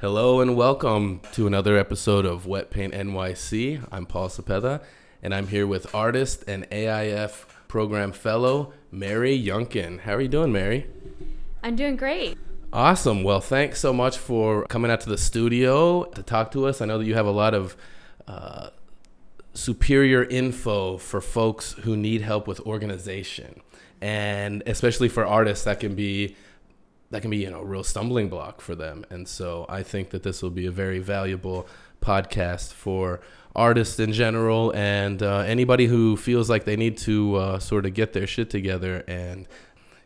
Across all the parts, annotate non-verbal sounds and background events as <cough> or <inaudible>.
Hello and welcome to another episode of Wet Paint NYC. I'm Paul Cepeda, and I'm here with artist and AIF program fellow Mary Yunkin. How are you doing, Mary? I'm doing great. Awesome. Well, thanks so much for coming out to the studio to talk to us. I know that you have a lot of uh, superior info for folks who need help with organization, and especially for artists, that can be that can be you know a real stumbling block for them. And so I think that this will be a very valuable podcast for artists in general and uh, anybody who feels like they need to uh, sort of get their shit together and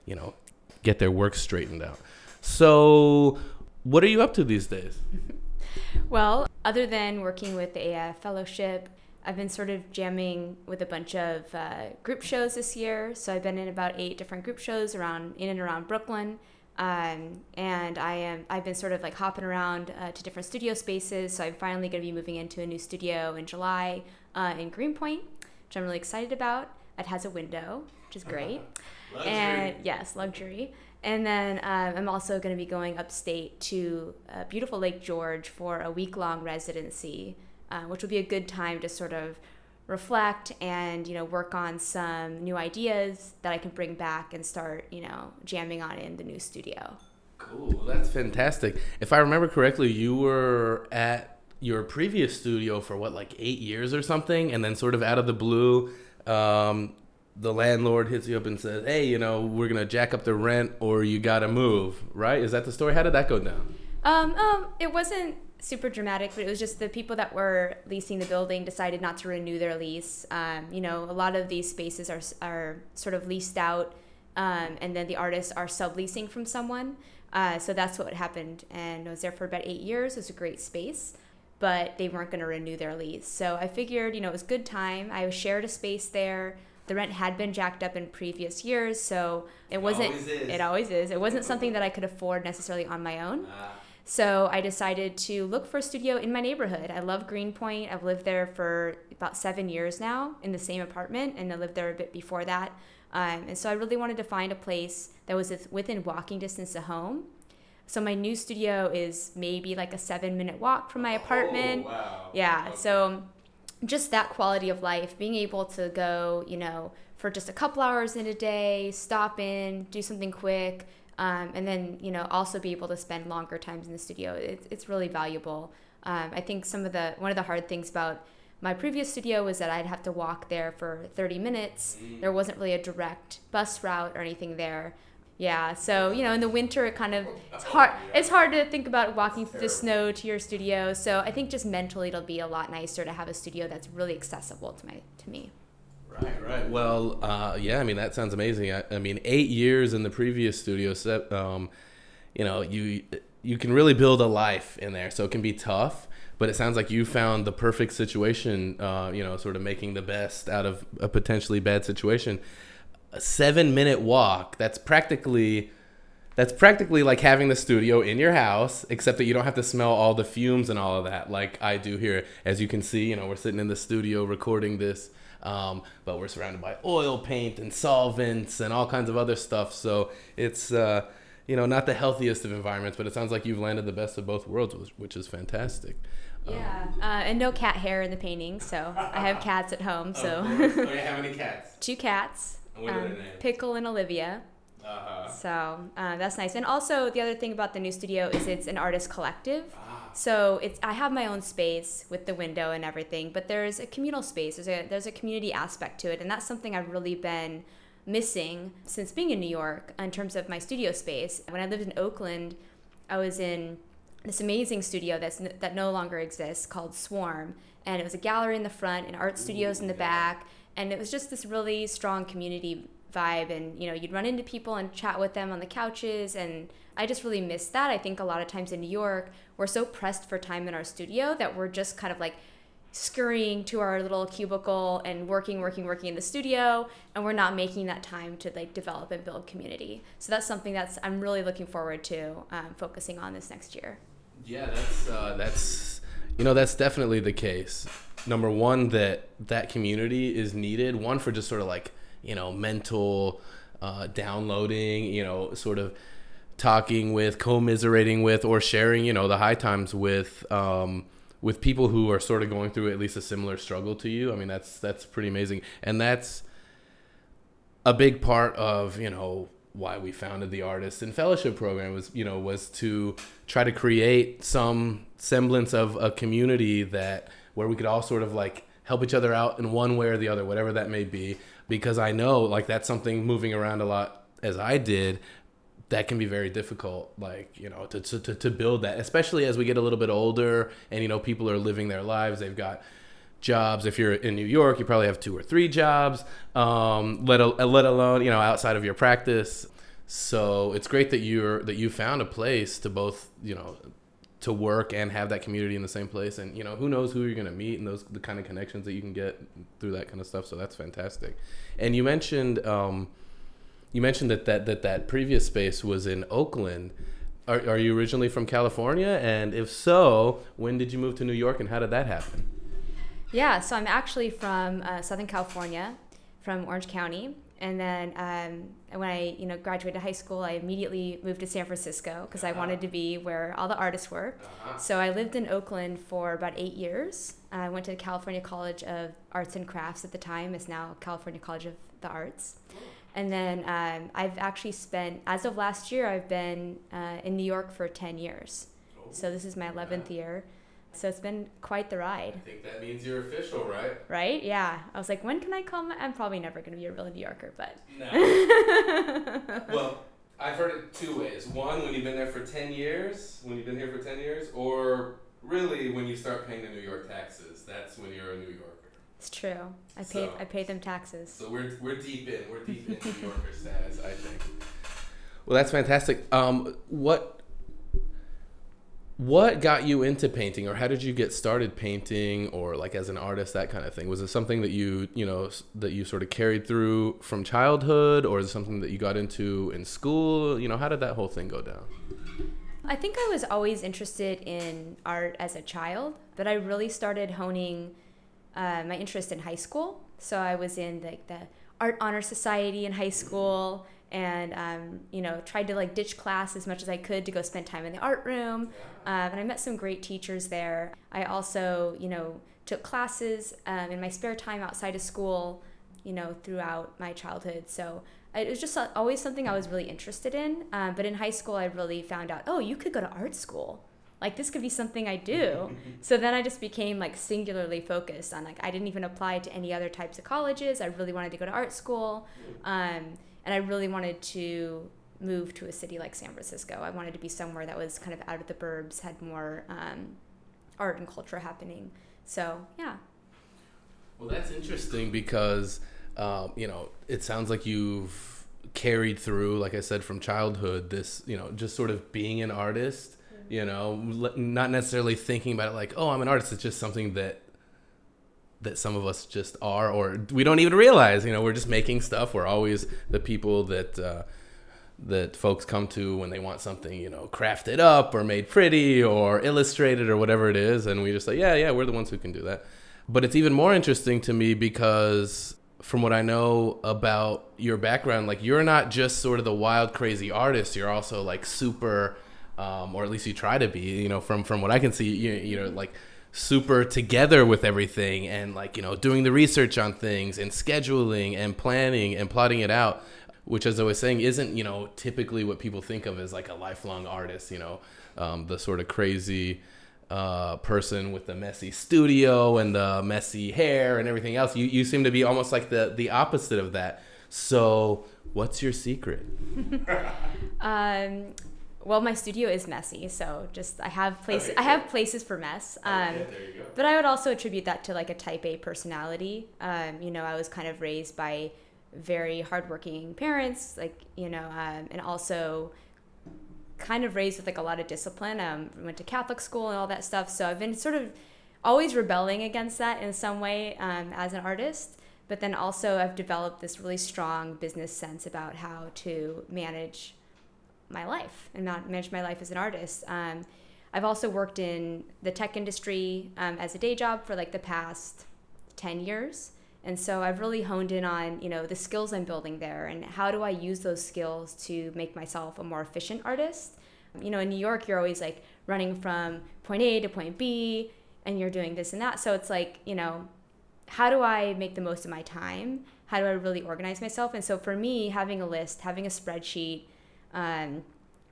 you know get their work straightened out. So, what are you up to these days? <laughs> Well, other than working with AIF Fellowship, I've been sort of jamming with a bunch of uh, group shows this year. So I've been in about eight different group shows around in and around Brooklyn. Um, and I am I've been sort of like hopping around uh, to different studio spaces. So I'm finally going to be moving into a new studio in July uh, in Greenpoint, which I'm really excited about. It has a window, which is great. <laughs> and yes, luxury. And then um, I'm also going to be going upstate to uh, beautiful Lake George for a week long residency, uh, which will be a good time to sort of reflect and you know work on some new ideas that I can bring back and start you know jamming on in the new studio. Cool, that's fantastic. If I remember correctly, you were at your previous studio for what like eight years or something, and then sort of out of the blue, um, the landlord hits you up and says, "Hey, you know, we're gonna jack up the rent, or you gotta move." Right? Is that the story? How did that go down? Um, um, it wasn't super dramatic, but it was just the people that were leasing the building decided not to renew their lease. Um, you know, a lot of these spaces are are sort of leased out, um, and then the artists are subleasing from someone. Uh, so that's what happened, and I was there for about eight years. It was a great space, but they weren't going to renew their lease. So I figured, you know, it was good time. I shared a space there the rent had been jacked up in previous years, so it wasn't. Always it always is. It wasn't something that I could afford necessarily on my own. So I decided to look for a studio in my neighborhood. I love Greenpoint. I've lived there for about seven years now in the same apartment, and I lived there a bit before that. Um, and so I really wanted to find a place that was within walking distance of home. So my new studio is maybe like a seven minute walk from my apartment. Oh, wow. Yeah. Okay. So just that quality of life, being able to go, you know, for just a couple hours in a day, stop in, do something quick, um, and then, you know, also be able to spend longer times in the studio. It's, it's really valuable. Um, I think some of the, one of the hard things about my previous studio was that I'd have to walk there for 30 minutes. Mm. There wasn't really a direct bus route or anything there. Yeah, so you know, in the winter, it kind of <laughs> it's hard. It's hard to think about walking through the snow to your studio. So I think just mentally, it'll be a lot nicer to have a studio that's really accessible to my to me. Right, right. Well, uh, yeah. I mean, that sounds amazing. I, I, mean, eight years in the previous studio set. Um, you know, you you can really build a life in there. So it can be tough, but it sounds like you found the perfect situation. Uh, you know, sort of making the best out of a potentially bad situation a seven minute walk. That's practically that's practically like having the studio in your house, except that you don't have to smell all the fumes and all of that, like I do here. As you can see, you know, we're sitting in the studio recording this, um, but we're surrounded by oil paint and solvents and all kinds of other stuff. So it's, uh, you know, not the healthiest of environments, but it sounds like you've landed the best of both worlds, which is fantastic. Yeah, um, uh, and no cat hair in the painting, so I have cats at home. <laughs> So, oh, yeah, how many cats? <laughs> Two cats um, Pickle and Olivia. Uh-huh. So uh, that's nice. And also the other thing about the new studio is it's an artist collective. Ah. So it's I have my own space with the window and everything, but there's a communal space. There's a there's a community aspect to it, and that's something I've really been missing since being in New York in terms of my studio space. When I lived in Oakland, I was in this amazing studio that's that no longer exists called Swarm, and it was a gallery in the front and art studios Ooh, in the yeah. back and it was just this really strong community vibe and you know you'd run into people and chat with them on the couches and i just really missed that. I think a lot of times in new york we're so pressed for time in our studio that we're just kind of like scurrying to our little cubicle and working working working in the studio and we're not making that time to like develop and build community. So that's something that's i'm really looking forward to um, focusing on this next year. Yeah that's uh, that's you know that's definitely the case. Number one that that community is needed. One for just sort of like you know mental uh, downloading you know sort of talking with, commiserating with, or sharing, you know, the high times with um, with people who are sort of going through at least a similar struggle to you. I mean, that's that's pretty amazing, and that's a big part of you know why we founded the artist and fellowship program was you know was to try to create some semblance of a community that where we could all sort of like help each other out in one way or the other whatever that may be because i know like that's something moving around a lot as i did that can be very difficult like you know to, to, to build that especially as we get a little bit older and you know people are living their lives they've got jobs. If you're in New York, you probably have two or three jobs, um, let, let alone, you know, outside of your practice. So it's great that you're, that you found a place to both, you know, to work and have that community in the same place. And, you know, who knows who you're going to meet and those, the kind of connections that you can get through that kind of stuff. So that's fantastic. And you mentioned, um, you mentioned that, that, that, that previous space was in Oakland. Are, are you originally from California? And if so, when did you move to New York and how did that happen? Yeah, so I'm actually from uh, Southern California, from Orange County, and then um, when I you know graduated high school, I immediately moved to San Francisco because uh-huh. I wanted to be where all the artists were. Uh-huh. So I lived in Oakland for about eight years. I went to the California College of Arts and Crafts at the time. It's now California College of the Arts. And then um, I've actually spent, as of last year, I've been uh, in New York for 10 years. So this is my 11th year. So it's been quite the ride. I think that means you're official, right? Right? Yeah. I was like, when can I come? I'm probably never going to be a real New Yorker, but. No. <laughs> well, I've heard it two ways. One, when you've been there for 10 years, when you've been here for 10 years, or really when you start paying the New York taxes. That's when you're a New Yorker. It's true. I paid so, I paid them taxes. So we're, we're deep in. We're deep in New <laughs> Yorker status, I think. Well, that's fantastic. Um, what what got you into painting or how did you get started painting or like as an artist that kind of thing? Was it something that you you know that you sort of carried through from childhood or is it something that you got into in school? You know how did that whole thing go down? I think i was always interested in art as a child but i really started honing uh, my interest in high school. So i was in like the art honor society in high school and um, you know tried to like ditch class as much as I could to go spend time in the art room. Um, and I met some great teachers there. I also you know took classes um, in my spare time outside of school, you know throughout my childhood. So it was just always something I was really interested in. Um, but in high school, I really found out oh you could go to art school. Like this could be something I do. <laughs> so then I just became like singularly focused on like I didn't even apply to any other types of colleges. I really wanted to go to art school. And I really wanted to move to a city like San Francisco. I wanted to be somewhere that was kind of out of the burbs, had more um, art and culture happening. So yeah. Well, that's interesting because um, you know it sounds like you've carried through, like I said, from childhood. This you know just sort of being an artist. You know, not necessarily thinking about it like, oh, I'm an artist. It's just something that that some of us just are, or we don't even realize. You know, we're just making stuff. We're always the people that uh, that folks come to when they want something, you know, crafted up or made pretty or illustrated or whatever it is, and we just say, yeah, yeah, we're the ones who can do that. But it's even more interesting to me because from what I know about your background, like you're not just sort of the wild, crazy artist. You're also like super, um, or at least you try to be. You know, from from what I can see, you, you know, like super together with everything and like you know doing the research on things and scheduling and planning and plotting it out which as i was saying isn't you know typically what people think of as like a lifelong artist you know um, the sort of crazy uh, person with the messy studio and the messy hair and everything else. You, you seem to be almost like the the opposite of that. So what's your secret? <laughs> Um, well, my studio is messy, so just I have places. I have places for mess. Um, but I would also attribute that to like a Type A personality. Um, you know, I was kind of raised by very hardworking parents, like you know, um, and also kind of raised with like a lot of discipline. Um, went to Catholic school and all that stuff, so I've been sort of always rebelling against that in some way um, as an artist. But then also, I've developed this really strong business sense about how to manage my life and not manage my life as an artist. Um, I've also worked in the tech industry um, as a day job for like the past 10 years. And so I've really honed in on, you know, the skills I'm building there and how do I use those skills to make myself a more efficient artist. You know, in New York, you're always like running from point A to point B and you're doing this and that. So it's like, you know, how do I make the most of my time? How do I really organize myself? And so for me, having a list, having a spreadsheet, um,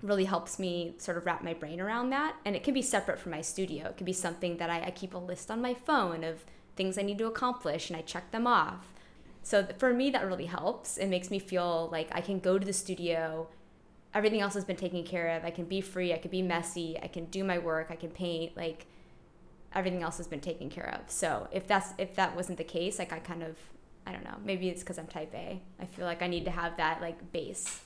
really helps me sort of wrap my brain around that. And it can be separate from my studio. It can be something that I, I keep a list on my phone of things I need to accomplish and I check them off. So for me, that really helps. It makes me feel like I can go to the studio. Everything else has been taken care of. I can be free. I can be messy. I can do my work. I can paint. Like everything else has been taken care of. So if that's if that wasn't the case, like I kind of I don't know. Maybe it's because I'm type A. I feel like I need to have that like base.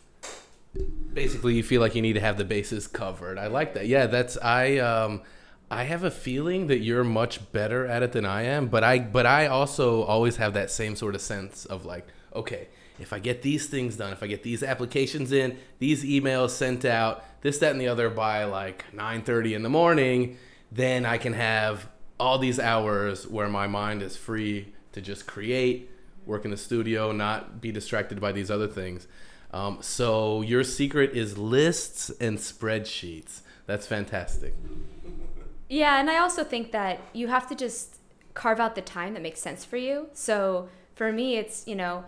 Basically, you feel like you need to have the bases covered. I like that. Yeah, that's I. Um, I have a feeling that you're much better at it than I am, but I but I also always have that same sort of sense of like, okay, if I get these things done, if I get these applications in, these emails sent out, this, that, and the other by like 9:30 in the morning, then I can have all these hours where my mind is free to just create, work in the studio, not be distracted by these other things. Um, so your secret is lists and spreadsheets. That's fantastic. Yeah, and I also think that you have to just carve out the time that makes sense for you. So for me, it's, you know,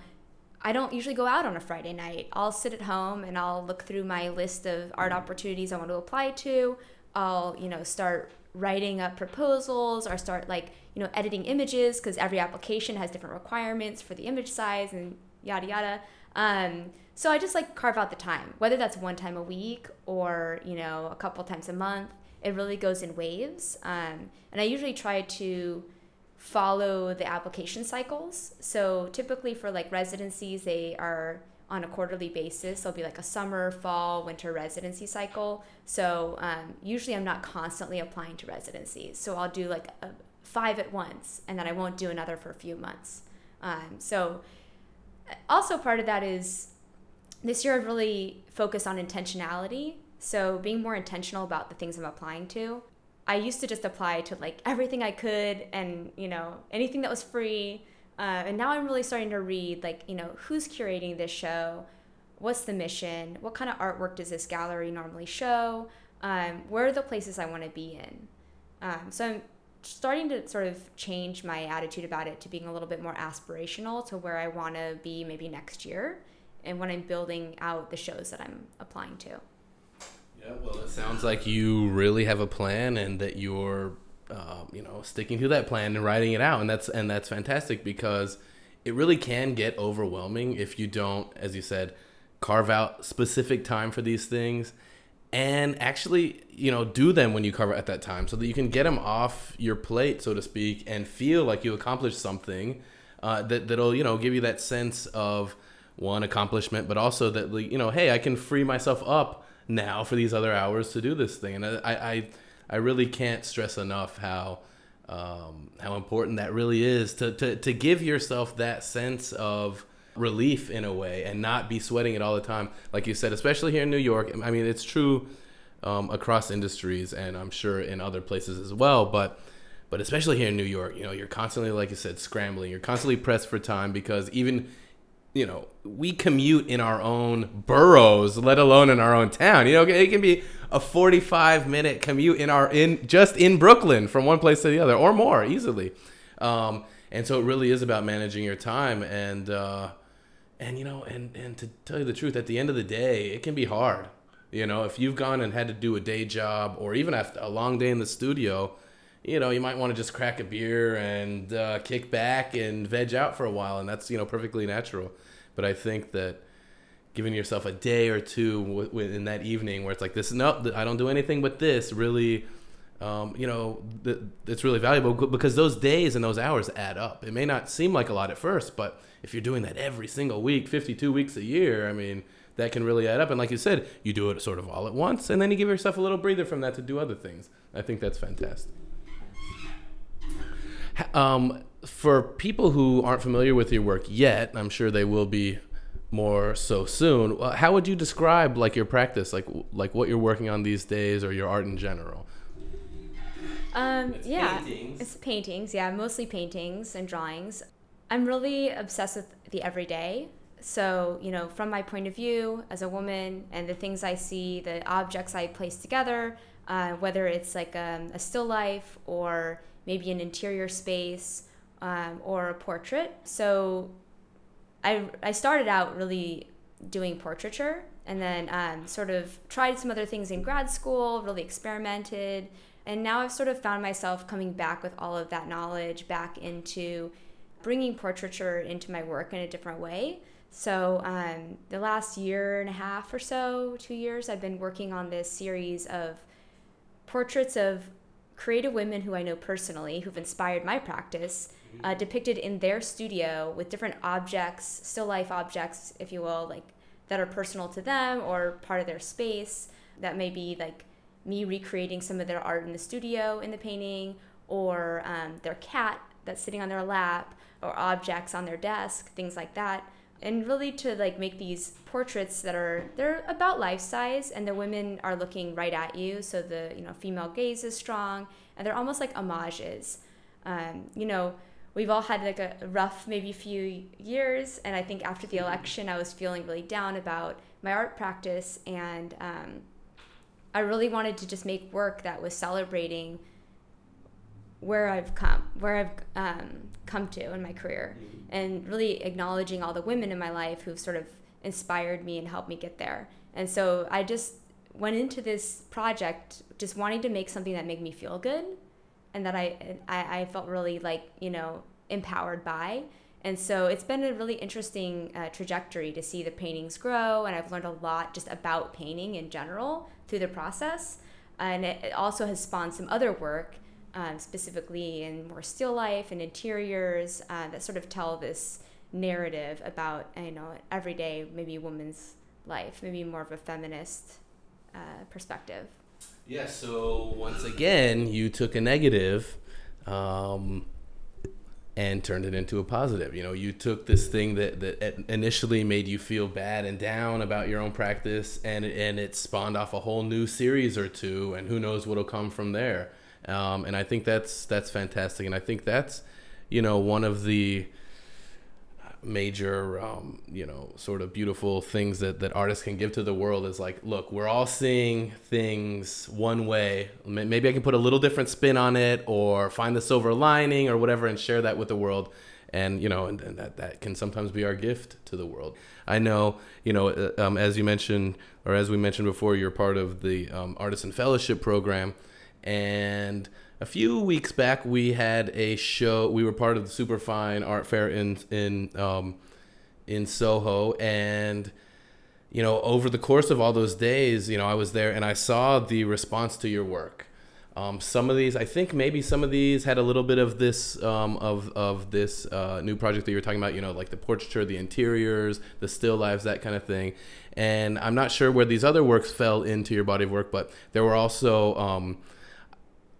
I don't usually go out on a Friday night. I'll sit at home and I'll look through my list of art opportunities I want to apply to. I'll, you know, start writing up proposals or start like, you know, editing images because every application has different requirements for the image size and yada yada. Um, so I just like carve out the time, whether that's one time a week or, you know, a couple times a month it really goes in waves. Um, and I usually try to follow the application cycles. So typically for like residencies, they are on a quarterly basis. There'll be like a summer, fall, winter residency cycle. So um, usually I'm not constantly applying to residencies. So I'll do like a, five at once and then I won't do another for a few months. Um, so also part of that is this year I've really focused on intentionality so being more intentional about the things I'm applying to. I used to just apply to like everything I could and, you know, anything that was free. Uh, and now I'm really starting to read like, you know, who's curating this show? What's the mission? What kind of artwork does this gallery normally show? Um, where are the places I want to be in? Um, so I'm starting to sort of change my attitude about it to being a little bit more aspirational to where I want to be maybe next year and when I'm building out the shows that I'm applying to. Yeah, well, it sounds like you really have a plan and that you're, uh, you know, sticking to that plan and writing it out, and that's and that's fantastic because it really can get overwhelming if you don't, as you said, carve out specific time for these things and actually you know do them when you cover at that time so that you can get them off your plate so to speak and feel like you accomplished something uh, that, that'll you know give you that sense of one accomplishment but also that you know hey i can free myself up now for these other hours to do this thing. And I, I, I really can't stress enough how, um, how important that really is to, to, to give yourself that sense of relief in a way and not be sweating it all the time. Like you said, especially here in New York. I mean, it's true um, across industries and I'm sure in other places as well. But but especially here in New York, you know, you're constantly, like you said, scrambling. You're constantly pressed for time because even you know, we commute in our own boroughs, let alone in our own town. You know, it can be a 45 minute commute in our in just in Brooklyn from one place to the other or more easily. Um, and so it really is about managing your time and uh, and you know and and to tell you the truth, at the end of the day, it can be hard. You know, if you've gone and had to do a day job or even a long day in the studio, you know, you might want to just crack a beer and uh, kick back and veg out for a while, and that's you know perfectly natural. But I think that giving yourself a day or two in that evening where it's like this, no, I don't do anything but this, really, um, you know, th- it's really valuable because those days and those hours add up. It may not seem like a lot at first, but if you're doing that every single week, 52 weeks a year, I mean, that can really add up. And like you said, you do it sort of all at once, and then you give yourself a little breather from that to do other things. I think that's fantastic. Um, for people who aren't familiar with your work yet, I'm sure they will be more so soon. How would you describe like your practice, like like what you're working on these days, or your art in general? Um, it's yeah, paintings. it's paintings. Yeah, mostly paintings and drawings. I'm really obsessed with the everyday. So, you know, from my point of view as a woman and the things I see, the objects I place together, uh, whether it's like um, a still life or maybe an interior space um, or a portrait. So, I, I started out really doing portraiture and then um, sort of tried some other things in grad school, really experimented. And now I've sort of found myself coming back with all of that knowledge back into bringing portraiture into my work in a different way. So, um, the last year and a half or so, two years, I've been working on this series of portraits of creative women who I know personally who've inspired my practice, mm-hmm. uh, depicted in their studio with different objects, still life objects, if you will, like that are personal to them or part of their space. That may be like me recreating some of their art in the studio in the painting, or um, their cat that's sitting on their lap, or objects on their desk, things like that. And really to like make these portraits that are they're about life size, and the women are looking right at you, so the you know female gaze is strong, and they're almost like homages. Um, you know, we've all had like a rough maybe few years and i think after the election i was feeling really down about my art practice and um, i really wanted to just make work that was celebrating where i've come where i've um, come to in my career and really acknowledging all the women in my life who've sort of inspired me and helped me get there. And so i just went into this project just wanting to make something that made me feel good and that I, I, I felt really like you know empowered by. And so it's been a really interesting uh, trajectory to see the paintings grow and i've learned a lot just about painting in general through the process. And it, also has spawned some other work um, specifically in more still life and interiors uh, that sort of tell this narrative about you know everyday maybe woman's life maybe more of a feminist uh, perspective yeah, so once again, you took a negative um, and turned it into a positive. You know, you took this thing that, that initially made you feel bad and down about your own practice, and, and it spawned off a whole new series or two, and who knows what'll come from there. Um, and I think that's that's fantastic, and I think that's you know one of the major um, you know sort of beautiful things that, that artists can give to the world is like look we're all seeing things one way. Maybe i can put a little different spin on it or find the silver lining or whatever and share that with the world. And you know and, and that, that can sometimes be our gift to the world. I know you know uh, um, as you mentioned or as we mentioned before you're part of the um, artisan fellowship program and a few weeks back we had a show we were part of the superfine art fair in in um, in soho. And you know over the course of all those days you know i was there and i saw the response to your work. Um, some of these i think maybe some of these had a little bit of this um, of, of this uh, new project that you were talking about you know like the portraiture the interiors the still lives that kind of thing. And i'm not sure where these other works fell into your body of work but there were also um,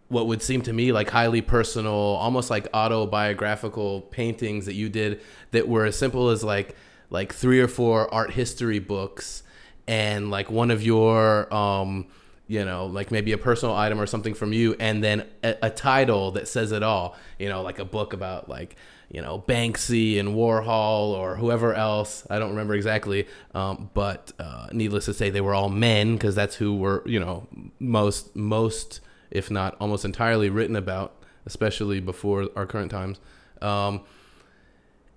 what would seem to me like highly personal, almost like autobiographical paintings that you did that were as simple as like like three or four art history books and like one of your um you know like maybe a personal item or something from you and then a, a title that says it all you know like a book about like you know Banksy and Warhol or whoever else. I don't remember exactly, um, but uh, needless to say, they were all men because that's who were you know most most if not almost entirely written about, especially before our current times. Um,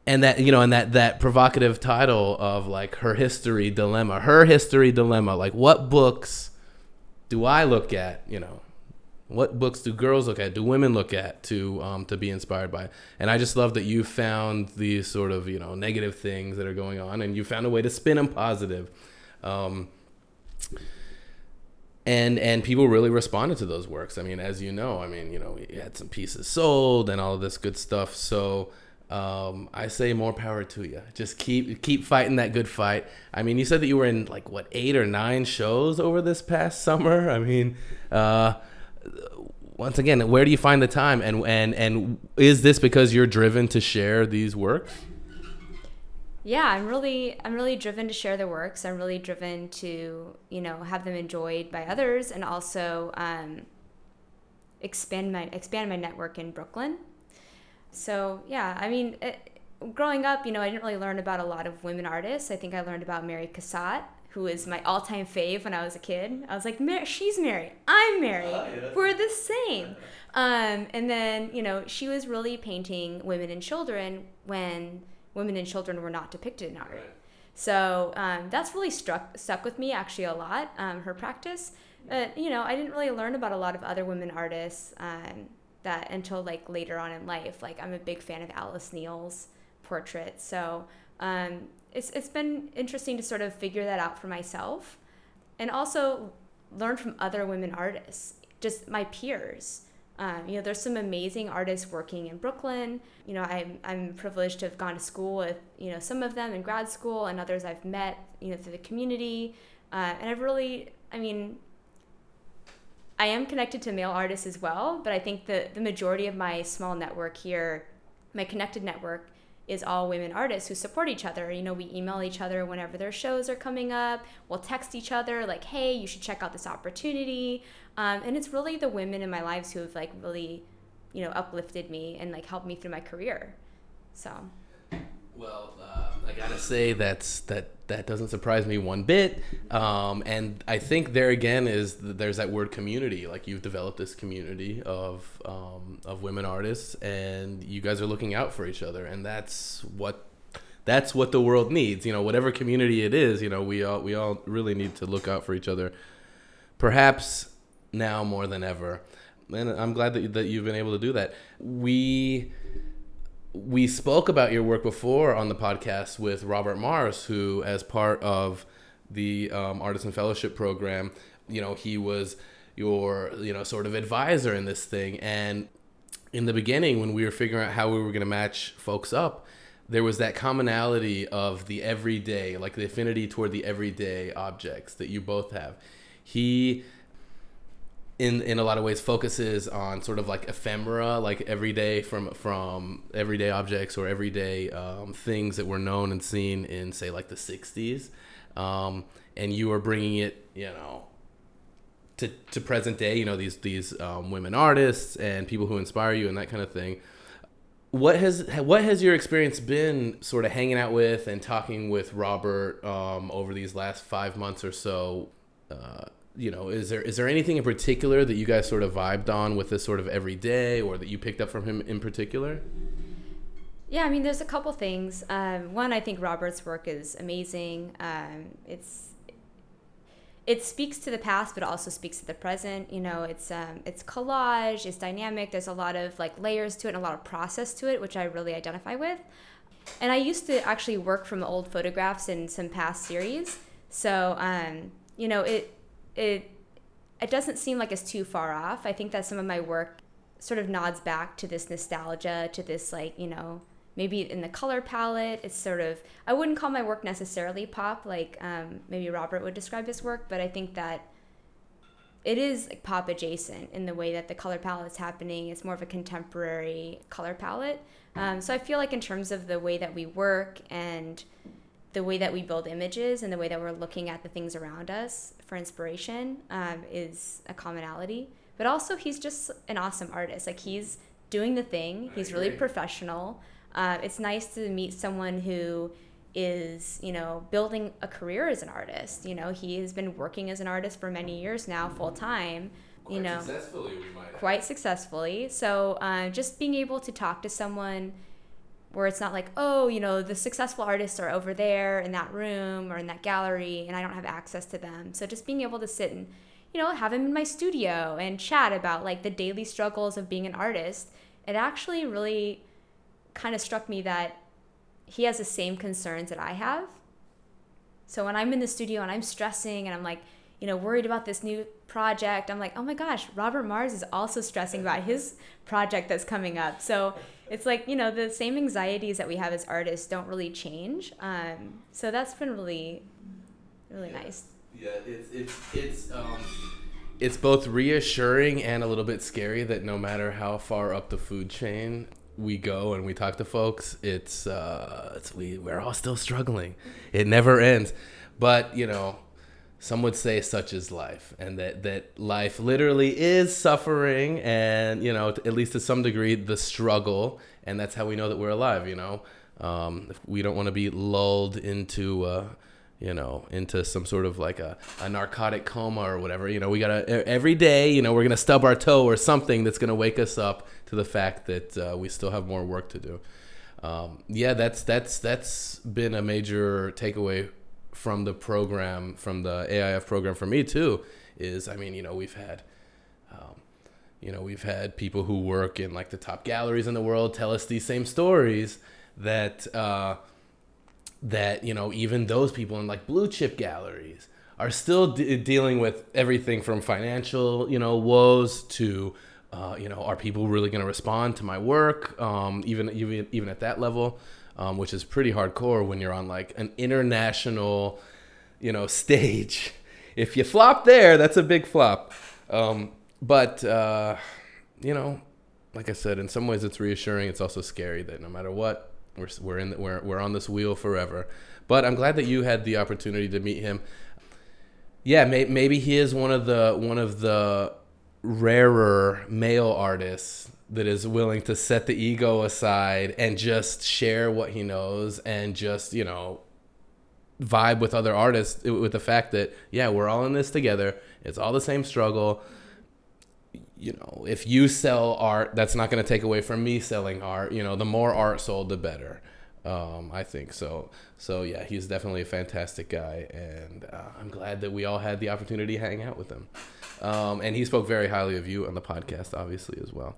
and that you know, and that that provocative title of like her history dilemma, her history dilemma. Like, what books do I look at? You know, what books do girls look at? Do women look at to um, to be inspired by? And I just love that you found these sort of you know negative things that are going on, and you found a way to spin them positive. Um, and and people really responded to those works. I mean, as you know, I mean, you know, we had some pieces sold and all of this good stuff. So um, I say more power to you. Just keep keep fighting that good fight. I mean, you said that you were in like what eight or nine shows over this past summer. I mean, uh, once again, where do you find the time? And and and is this because you're driven to share these works? Yeah i'm really i'm really driven to share the works i'm really driven to you know have them enjoyed by others and also um, expand my expand my network in brooklyn so yeah i mean it, growing up, you know, I didn't really learn about a lot of women artists. I think I learned about Mary Cassatt, who is my all-time fave when I was a kid. I was like, she's Mary, I'm Mary, uh, yeah. we're the same. Um, and then, you know, she was really painting women and children when women and children were not depicted in art. Right. So um, that's really struck stuck with me actually a lot. Um, her practice, but you know, I didn't really learn about a lot of other women artists um, that until like later on in life. Like I'm a big fan of Alice Neel's portraits, so um, it's it's been interesting to sort of figure that out for myself, and also learn from other women artists, just my peers. Um, you know, there's some amazing artists working in Brooklyn. You know, I'm, I'm privileged to have gone to school with, you know, some of them in grad school and others I've met, you know, through the community. Uh, and I've really, I mean, I am connected to male artists as well, but I think the, the majority of my small network here, my connected network, is all women artists who support each other. You know, we email each other whenever their shows are coming up. We'll text each other like, "Hey, you should check out this opportunity." Um, and it's really the women in my lives who have like really, you know, uplifted me and like helped me through my career. So. Well, uh, I gotta say that's that that doesn't surprise me one bit. Um, and I think there again is there's that word community. Like you've developed this community of um, of women artists, and you guys are looking out for each other, and that's what that's what the world needs. You know, whatever community it is, you know, we all we all really need to look out for each other. Perhaps now more than ever, and I'm glad that that you've been able to do that. We we spoke about your work before on the podcast with Robert Mars, who, as part of the um, Artisan Fellowship Program, you know, he was your, you know, sort of advisor in this thing. And in the beginning, when we were figuring out how we were going to match folks up, there was that commonality of the everyday, like the affinity toward the everyday objects that you both have. He in in a lot of ways focuses on sort of like ephemera, like everyday from from everyday objects or everyday um, things that were known and seen in say like the '60s, um, and you are bringing it, you know, to to present day. You know these these um, women artists and people who inspire you and that kind of thing. What has what has your experience been, sort of hanging out with and talking with Robert um, over these last five months or so? Uh, you know, is there is there anything in particular that you guys sort of vibed on with this sort of everyday, or that you picked up from him in particular? Yeah, I mean, there's a couple things. Um, one, I think Robert's work is amazing. Um, it's it speaks to the past, but also speaks to the present. You know, it's um, it's collage, it's dynamic. There's a lot of like layers to it and a lot of process to it, which I really identify with. And I used to actually work from old photographs in some past series, so um, you know it it it doesn't seem like it's too far off. I think that some of my work sort of nods back to this nostalgia, to this like, you know, maybe in the color palette, it's sort of I wouldn't call my work necessarily pop like um, maybe Robert would describe his work, but I think that it is like pop adjacent in the way that the color palette is happening. It's more of a contemporary color palette. Um, so I feel like in terms of the way that we work and the way that we build images and the way that we're looking at the things around us for inspiration um, is a commonality. But also, he's just an awesome artist. Like he's doing the thing. He's really professional. Uh, it's nice to meet someone who is, you know, building a career as an artist. You know, he has been working as an artist for many years now, full time. You know, successfully, quite successfully. So, uh, just being able to talk to someone where it's not like, oh, you know, the successful artists are over there in that room or in that gallery and I don't have access to them. So just being able to sit and, you know, have him in my studio and chat about like the daily struggles of being an artist, it actually really kind of struck me that he has the same concerns that I have. So when I'm in the studio and I'm stressing and I'm like, you know, worried about this new project, I'm like, oh my gosh, Robert Mars is also stressing about his project that's coming up. So it's like you know the same anxieties that we have as artists don't really change. Um, so that's been really, really yeah. nice. Yeah, it's it's it's um, it's both reassuring and a little bit scary that no matter how far up the food chain we go and we talk to folks, it's uh, it's we we're all still struggling. It never ends, but you know some would say such is life and that that life literally is suffering and you know at least to some degree the struggle and that's how we know that we're alive you know Um, we don't want to be lulled into, uh, you know, into some sort of like a, a narcotic coma or whatever. You know, we gotta every day. You know, we're gonna stub our toe or something that's gonna wake us up to the fact that uh, we still have more work to do. Um, yeah, that's that's that's been a major takeaway from the program, from the AIF program for me too. Is I mean, you know, we've had you know, we've had people who work in like the top galleries in the world tell us these same stories that uh, that you know even those people in like blue chip galleries are still de- dealing with everything from financial you know woes to uh, you know are people really going to respond to my work um, even even even at that level um, which is pretty hardcore when you're on like an international you know stage <laughs> if you flop there that's a big flop um, but uh, you know, like I said, in some ways it's reassuring. It's also scary that no matter what, we're we're in the, we're we're on this wheel forever. But I'm glad that you had the opportunity to meet him. Yeah, may, maybe he is one of the one of the rarer male artists that is willing to set the ego aside and just share what he knows and just you know vibe with other artists with the fact that yeah we're all in this together it's all the same struggle you know, if you sell art, that's not going to take away from me selling art. You know, the more art sold, the better. Um, I think so. So yeah, he's definitely a fantastic guy, and uh, I'm glad that we all had the opportunity to hang out with him. Um, and he spoke very highly of you on the podcast, obviously as well.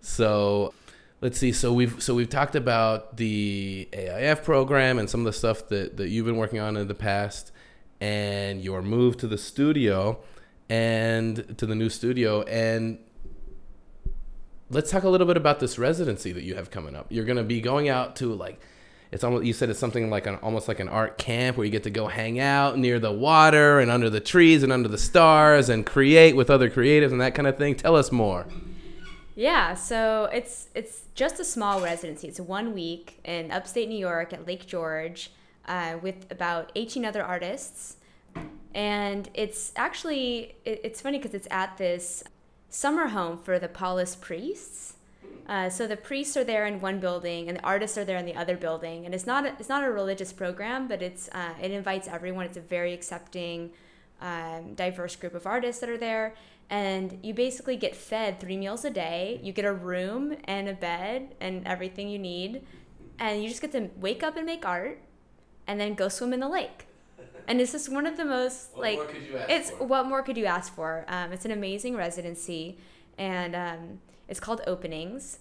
So let's see. So we've so we've talked about the AIF program and some of the stuff that that you've been working on in the past, and your move to the studio and to the new studio. And let's talk a little bit about this residency that you have coming up. You're going to be going out to like it's almost you said it's something like an almost like an art camp where you get to go hang out near the water and under the trees and under the stars and create with other creatives and that kind of thing. Tell us more. Yeah, so it's it's just a small residency. It's one week in upstate New York at Lake George uh, with about 18 other artists and it's actually it, it's funny because it's at this summer home for the Paulist priests. Uh, so the priests are there in one building, and the artists are there in the other building. And it's not a, it's not a religious program, but it's uh, it invites everyone. It's a very accepting, um, diverse group of artists that are there, and you basically get fed three meals a day. You get a room and a bed and everything you need, and you just get to wake up and make art, and then go swim in the lake and it's just one of the most what like it's for? what more could you ask for um, it's an amazing residency and um, it's called openings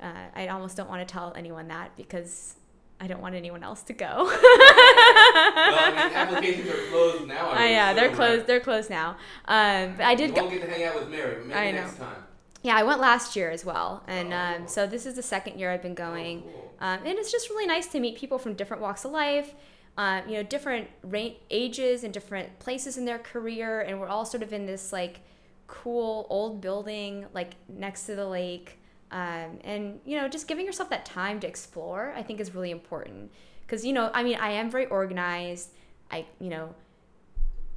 uh, i almost don't want to tell anyone that because i don't want anyone else to go well, I mean, applications are closed now uh, yeah they're closed right? they're closed now um, but i did you won't go- get to hang out with mary maybe I next know. time yeah, I went last year as well, and um, so this is the second year I've been going, oh, cool. um, and it's just really nice to meet people from different walks of life, um, you know, different ra- ages and different places in their career, and we're all sort of in this like cool old building like next to the lake. Um, and you know, just giving yourself that time to explore, I think, is really important. Because you know, I mean, I am very organized. I you know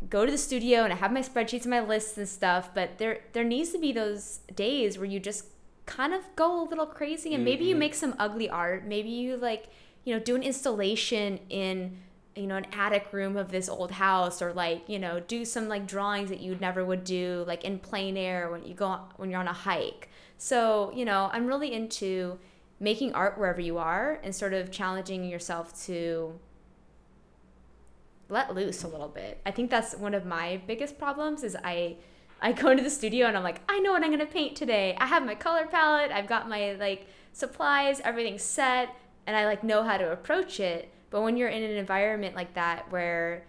go to the studio and I have my spreadsheets and my lists and stuff, but there there needs to be those days where you just kind of go a little crazy and maybe you mm-hmm. make some ugly art. Maybe you like, you know, do an installation in you know an attic room of this old house or like you know do some like drawings that you never would do like in plein air when you go when you're on a hike so you know i'm really into making art wherever you are and sort of challenging yourself to let loose a little bit. I think that's one of my biggest problems is i i go into the studio and i'm like i know what i'm going to paint today. I have my color palette. I've got my like supplies everything's set and i like know how to approach it. But when you're in an environment like that where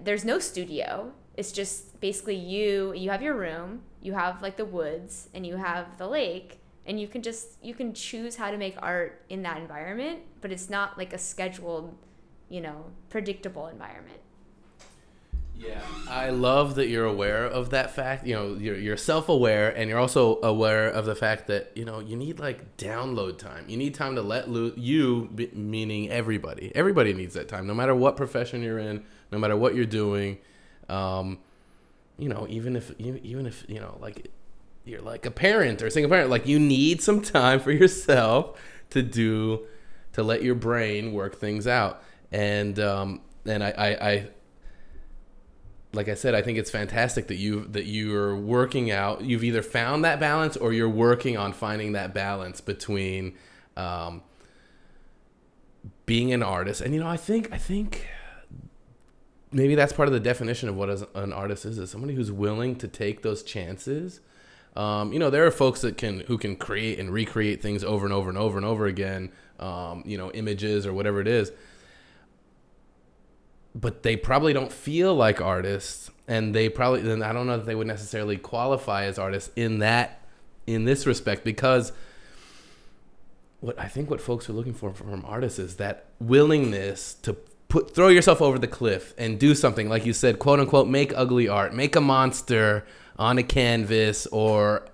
there's no studio, it's just basically you, you have your room, you have like the woods, and you have the lake, and you can just you can choose how to make art in that environment, but it's not like a scheduled, you know, predictable environment. Yeah, I love that you're aware of that fact. You know, you're, you're self aware and you're also aware of the fact that, you know, you need like download time. You need time to let loose, you, meaning everybody. Everybody needs that time, no matter what profession you're in, no matter what you're doing. Um, you know, even if, even if, you know, like you're like a parent or a single parent, like you need some time for yourself to do to let your brain work things out. And um, and I, I, I like I said, I think it's fantastic that you that you're working out. You've either found that balance or you're working on finding that balance between um, being an artist. And you know, I think I think maybe that's part of the definition of what an artist is: is somebody who's willing to take those chances. Um, you know, there are folks that can who can create and recreate things over and over and over and over again. Um, you know, images or whatever it is but they probably don't feel like artists and they probably then I don't know that they would necessarily qualify as artists in that in this respect because what I think what folks are looking for from artists is that willingness to put throw yourself over the cliff and do something like you said quote unquote make ugly art make a monster on a canvas or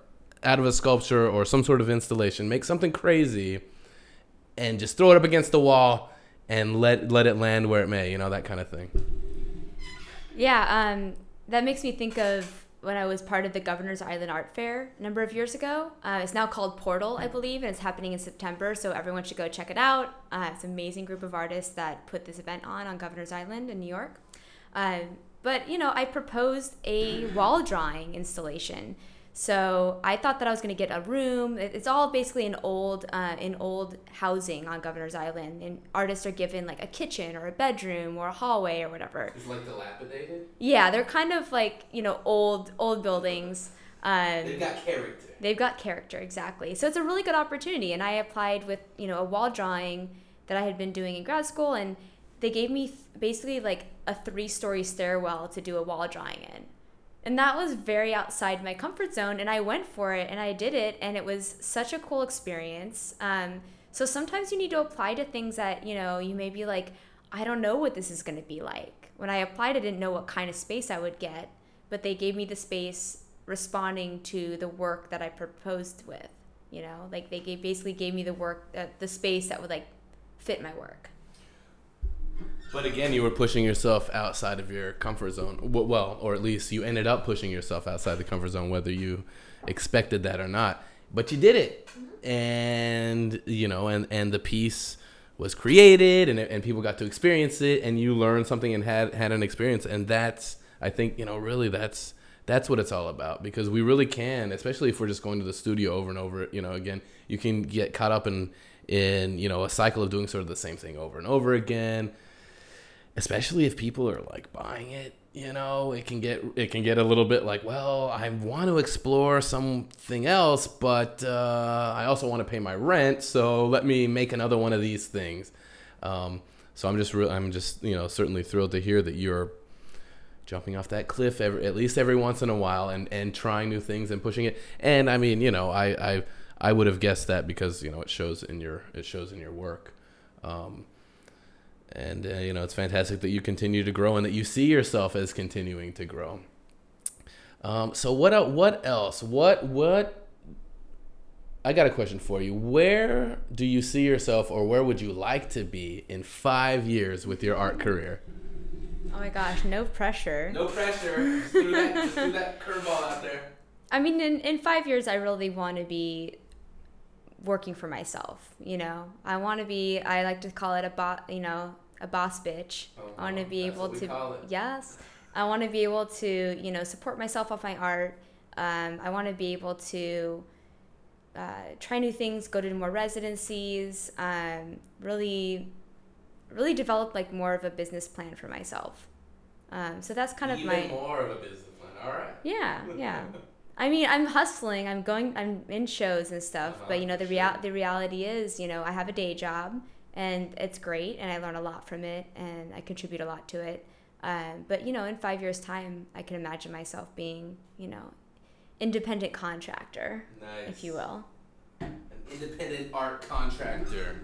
out of a sculpture or some sort of installation make something crazy and just throw it up against the wall and let let it land where it may, you know, that kind of thing. Yeah, um, that makes me think of when I was part of the Governor's Island Art Fair a number of years ago. Uh, it's now called Portal, I believe, and it's happening in September, so everyone should go check it out. Uh, it's an amazing group of artists that put this event on on Governor's Island in New York. Uh, but, you know, I proposed a wall drawing installation so I thought that I was going to get a room. It's all basically an old, uh, in old housing on Governor's Island, and artists are given like a kitchen or a bedroom or a hallway or whatever. It's like dilapidated. Yeah, they're kind of like you know old old buildings. Um, they've got character. They've got character exactly. So it's a really good opportunity, and I applied with you know a wall drawing that I had been doing in grad school, and they gave me th- basically like a three story stairwell to do a wall drawing in and that was very outside my comfort zone and i went for it and i did it and it was such a cool experience. Um, so sometimes you need to apply to things that you know you may be like i don't know what this is going to be like. When i applied i didn't know what kind of space i would get but they gave me the space responding to the work that i proposed with you know? Like they gave, basically gave me the work uh, the space that would like fit my work but again, you were pushing yourself outside of your comfort zone. Well, or at least you ended up pushing yourself outside the comfort zone, whether you expected that or not. But you did it, mm-hmm. and you know, and and the piece was created, and and people got to experience it, and you learned something and had had an experience, and that's I think you know really that's that's what it's all about because we really can, especially if we're just going to the studio over and over. You know, again, you can get caught up in in you know a cycle of doing sort of the same thing over and over again especially if people are like buying it you know it can get it can get a little bit like well i want to explore something else but uh, i also want to pay my rent so let me make another one of these things. Um, so i'm just re- i'm just you know certainly thrilled to hear that you're jumping off that cliff every, at least every once in a while and and trying new things and pushing it. And i mean you know i i i would have guessed that because you know it shows in your it shows in your work. Um, and uh, you know it's fantastic that you continue to grow and that you see yourself as continuing to grow. Um, so what what else? What what? I got a question for you. Where do you see yourself, or where would you like to be in five years with your art career? Oh my gosh, no pressure. No pressure. Just threw that, just threw that curveball out there. I mean, in, in five years, I really want to be working for myself. You know, I want to be. I like to call it a bot. You know, a boss bitch. Oh, I want to be able to yes. I want to be able to you know support myself off my art. Um, I want to be able to uh, try new things, go to more residencies, um, really, really develop like more of a business plan for myself. Um, so that's kind Even of my more of a business plan. All right. Yeah, yeah. <laughs> I mean, I'm hustling. I'm going. I'm in shows and stuff. Uh-huh, but you know, the real the reality is, you know, I have a day job and it's great and i learn a lot from it and i contribute a lot to it. Um, but you know in five years time i can imagine myself being you know independent contractor nice. if you will. An independent art contractor.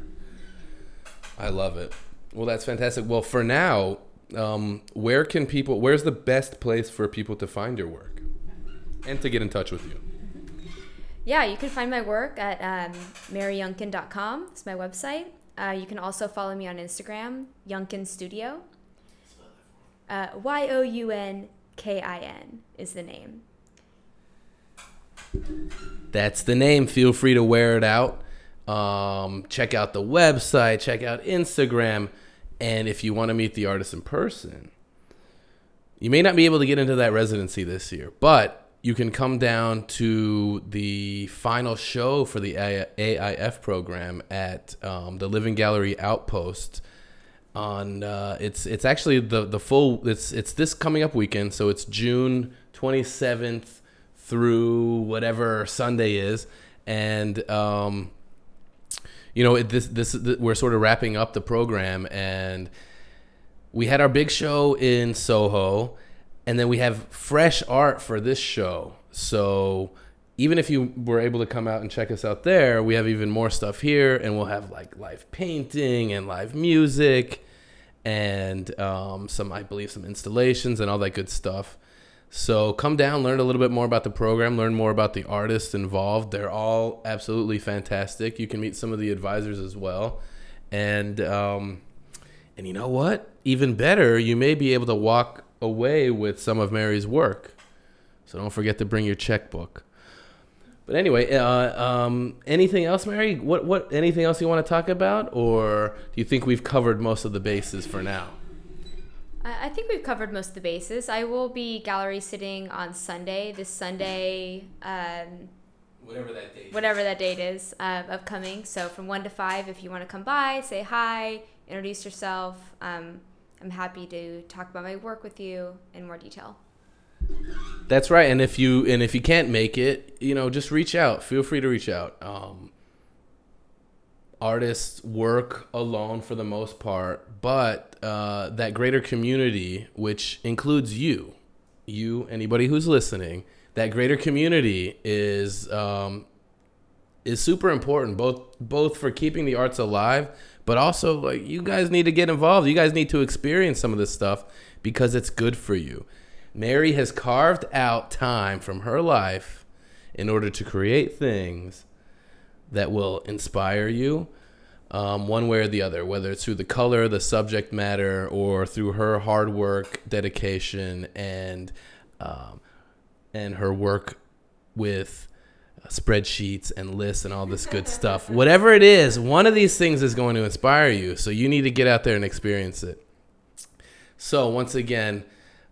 I love it. Well that's fantastic. Well for now um, where can people where's the best place for people to find your work and to get in touch with you? Yeah you can find my work at um, maryyounkin.com it's my website uh, you can also follow me on Instagram, Younkin Studio. Uh, y O U N K I N is the name. That's the name. Feel free to wear it out. Um, check out the website, check out Instagram. And if you want to meet the artist in person, you may not be able to get into that residency this year, but you can come down to the final show for the AIF program at um, the Living Gallery Outpost. On uh, it's it's actually the the full it's it's this coming up weekend, so it's June twenty seventh through whatever Sunday is, and um, you know, it, this, this, this, we're sort of wrapping up the program and we had our big show in Soho and then we have fresh art for this show. So even if you were able to come out and check us out there, we have even more stuff here and we'll have like live painting and live music and um, some, I believe, some installations and all that good stuff. So come down, learn a little bit more about the program, learn more about the artists involved. They're all absolutely fantastic. You can meet some of the advisors as well, and um, and you know what? Even better, you may be able to walk away with some of Mary's work. So don't forget to bring your checkbook. But anyway, uh, um, anything else, Mary? What what anything else you want to talk about, or do you think we've covered most of the bases for now? I think we've covered most of the bases. I will be gallery sitting on Sunday, this Sunday, um, whatever that date, whatever that date is, uh, upcoming. So from one to five, if you want to come by, say hi, introduce yourself. Um, I'm happy to talk about my work with you in more detail. That's right, and if you and if you can't make it, you know, just reach out. Feel free to reach out. Um, artists work alone for the most part, but uh, that greater community, which includes you, you, anybody who's listening, that greater community is um, is super important, both both for keeping the arts alive, but also like you guys need to get involved. You guys need to experience some of this stuff because it's good for you. Mary has carved out time from her life in order to create things that will inspire you um, one way or the other, whether it's through the color, the subject matter, or through her hard work, dedication, and um, and her work with spreadsheets and lists and all this good stuff. Whatever it is, one of these things is going to inspire you. So you need to get out there and experience it. So once again,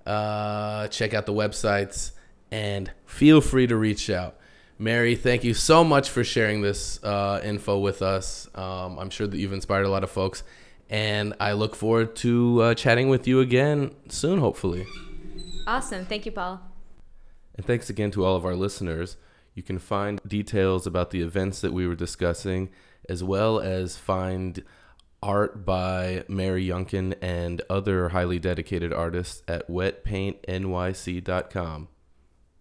uh, check out the websites and feel free to reach out. Mary, thank you so much for sharing this uh, info with us. Um, I'm sure that you've inspired a lot of folks, and I look forward to uh, chatting with you again soon, hopefully. Awesome. Thank you, Paul. And thanks again to all of our listeners. You can find details about the events that we were discussing, as well as find art by Mary Younkin and other highly dedicated artists at wetpaintnyc.com.